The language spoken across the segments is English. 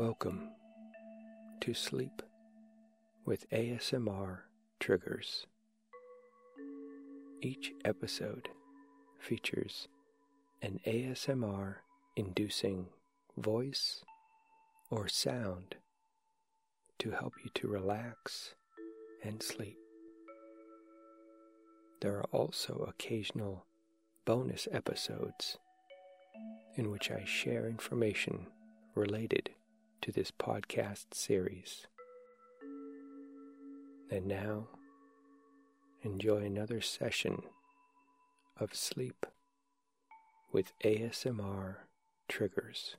Welcome to Sleep with ASMR Triggers. Each episode features an ASMR inducing voice or sound to help you to relax and sleep. There are also occasional bonus episodes in which I share information related to this podcast series. And now, enjoy another session of sleep with ASMR triggers.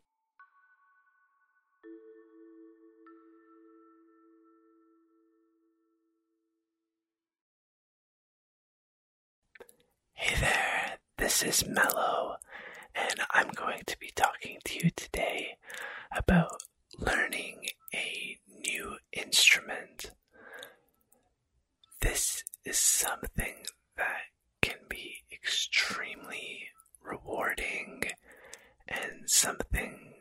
Hey there, this is Mellow, and I'm going to be talking to you today about learning a new instrument. This is something that can be extremely rewarding and something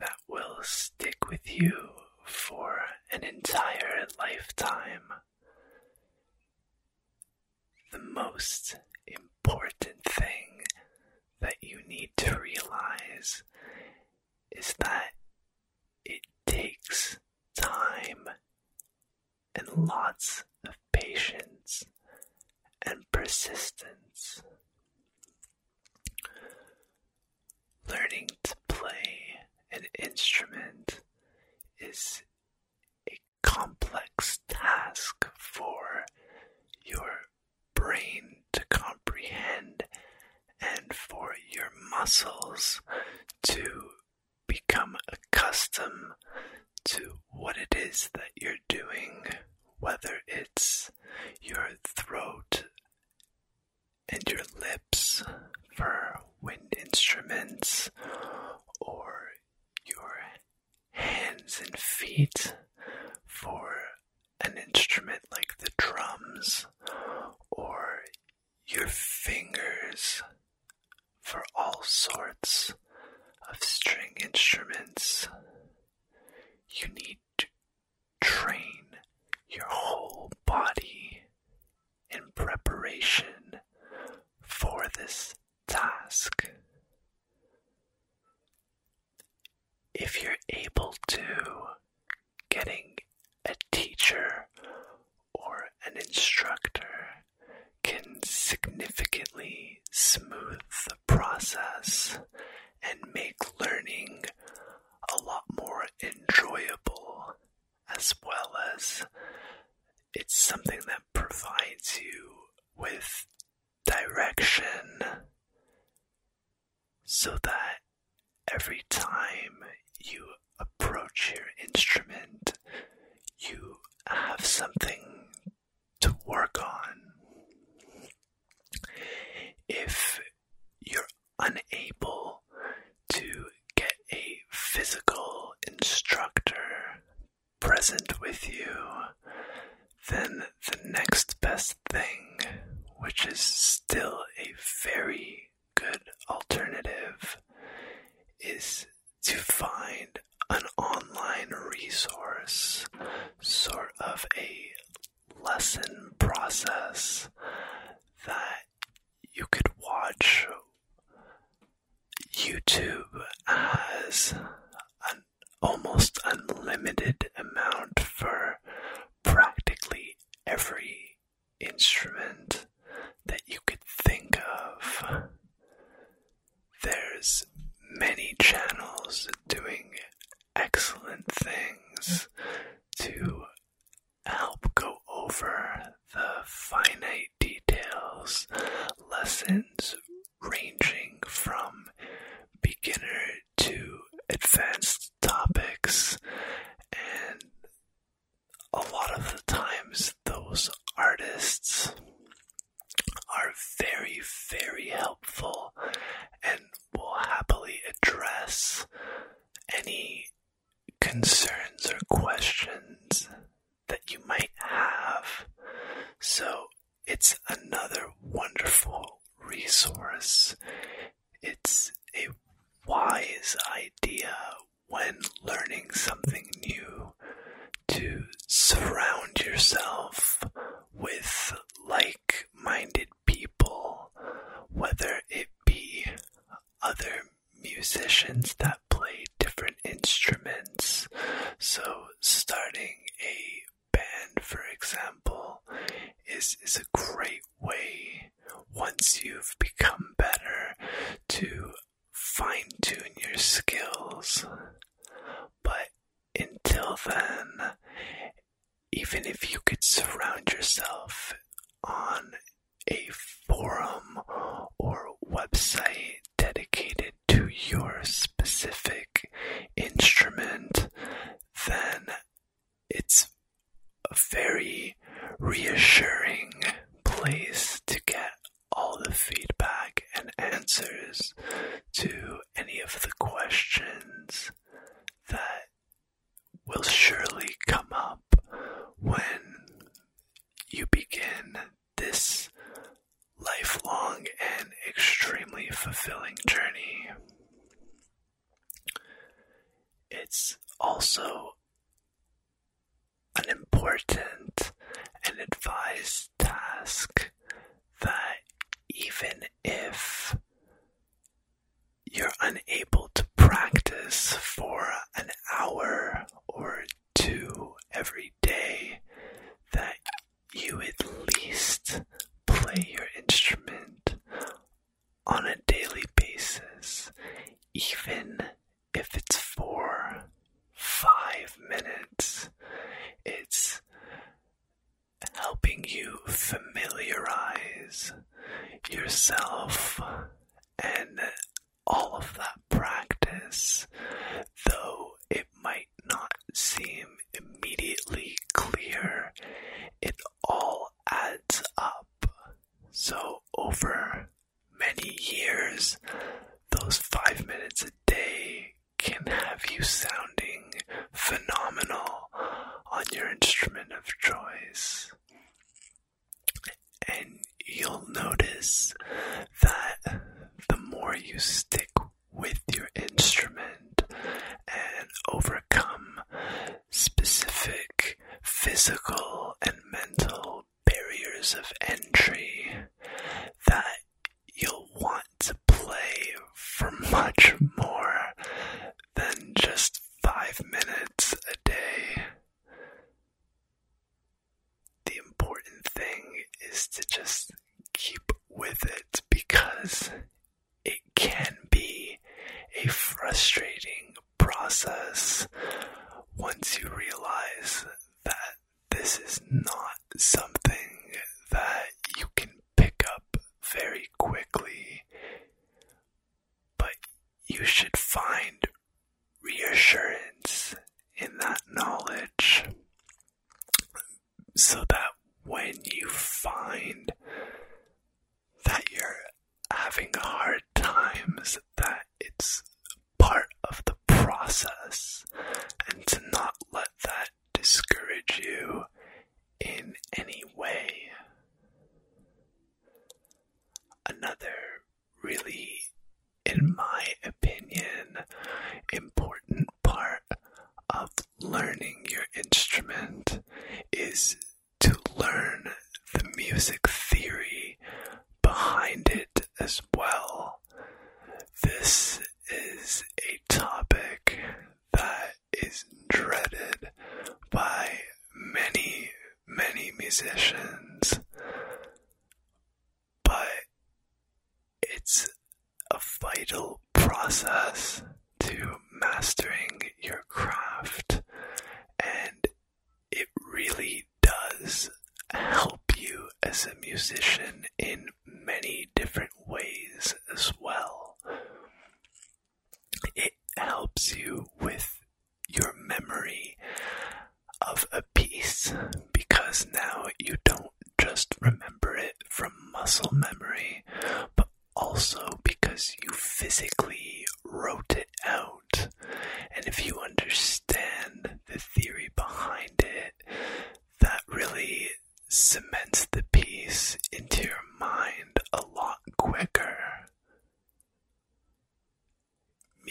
that will stick with you for an entire lifetime. The most important thing that you need to realize is that it takes time and lots of patience and persistence. Learning to play an instrument is a complex task for your brain to comprehend and for your muscles to become accustomed to what it is that you're doing, whether it's your throat and your lips for wind instruments or your hands and feet for an instrument like the drums or your for all sorts of string instruments. You need ranging from beginner to advanced topics, us. It's a wise idea when learning something new to surround yourself fine tune your skills. But until then, even if you could surround yourself on a forum or website dedicated to your specific instrument, then it's a very reassuring place to get all the feedback and answers to any of the questions that will surely come up when you begin this lifelong and extremely fulfilling journey. It's also an important and advised task that even if you're unable to practice for an hour or two every day, that you at least play your instrument on a daily basis, even if it's for five minutes. It's helping you familiarize yourself and all of that practice, though it might not seem immediately clear, it all adds up. So, over many years, those five minutes a day can have you sounding phenomenal on your instrument of choice. And you'll notice that the more you stick with your instrument and overcome specific physical and mental barriers of entry, that you'll want to play for much more than just five minutes a day. The important thing is to just keep with it because it can be a frustrating process once you realize that this is not something that you can pick up very quickly, but you should find reassurance in that knowledge so that when you find that you're having a hard times,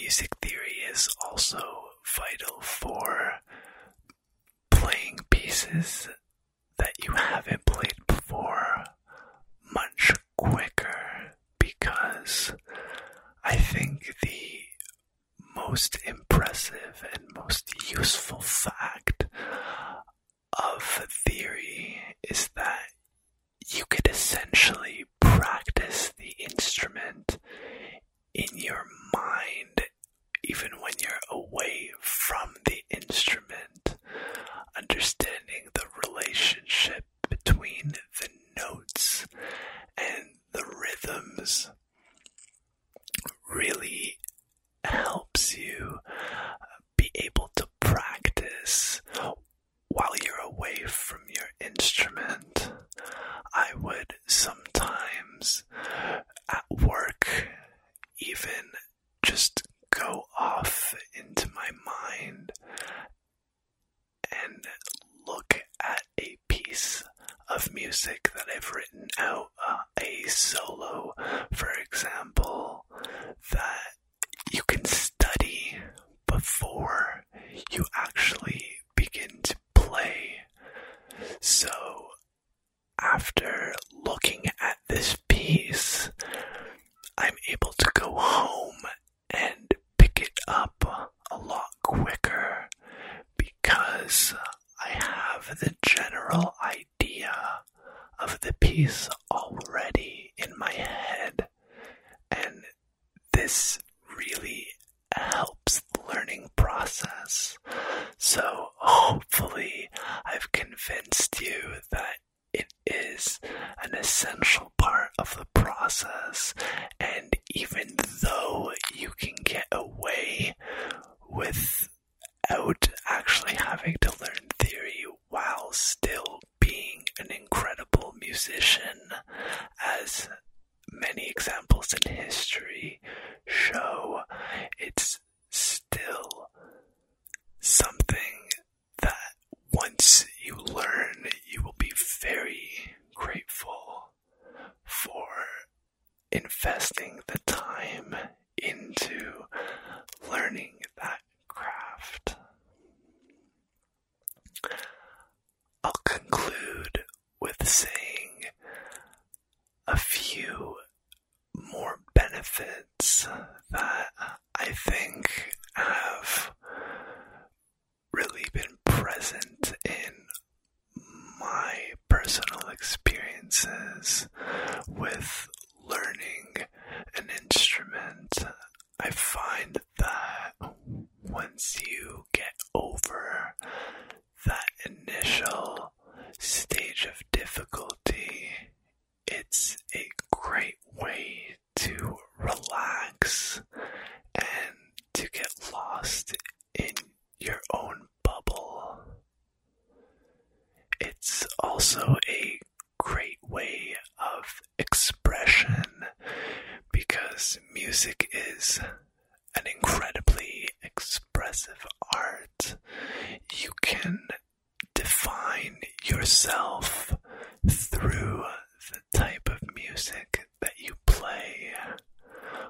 basic theory is also vital for playing pieces that you haven't played before much quicker because I think the most impressive and most useful fact of theory is that you could essentially practice the instrument in your just go off into my mind and look at a piece of music that I've written out, uh, a solo, for example, that you can study before you actually begin to play. So, after preguiça. find that once you get over that initial yourself through the type of music that you play,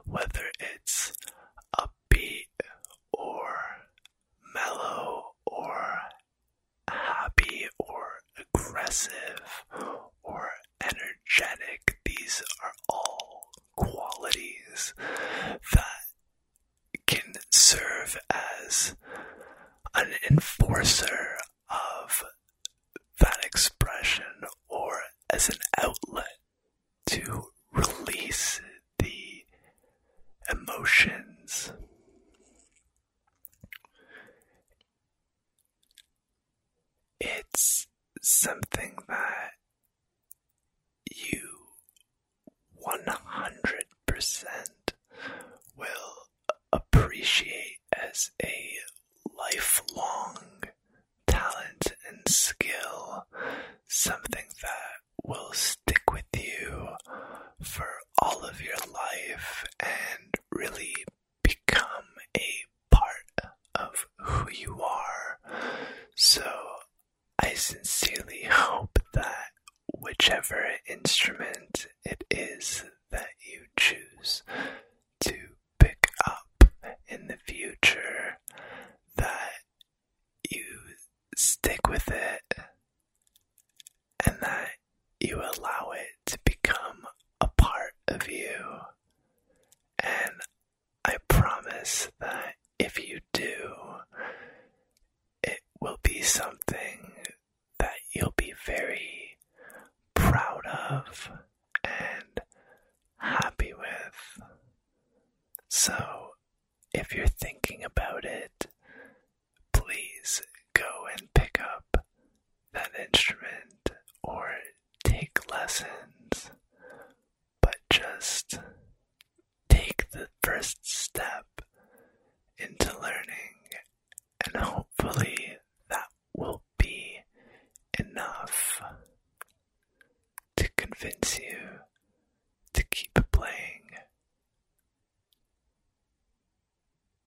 whether it's upbeat or mellow or happy or aggressive or energetic. These are all qualities that can serve as an enforcer as an outlet to release the emotions. It's something that you 100% will appreciate as a lifelong talent and skill, something that will stick with you for all of your life.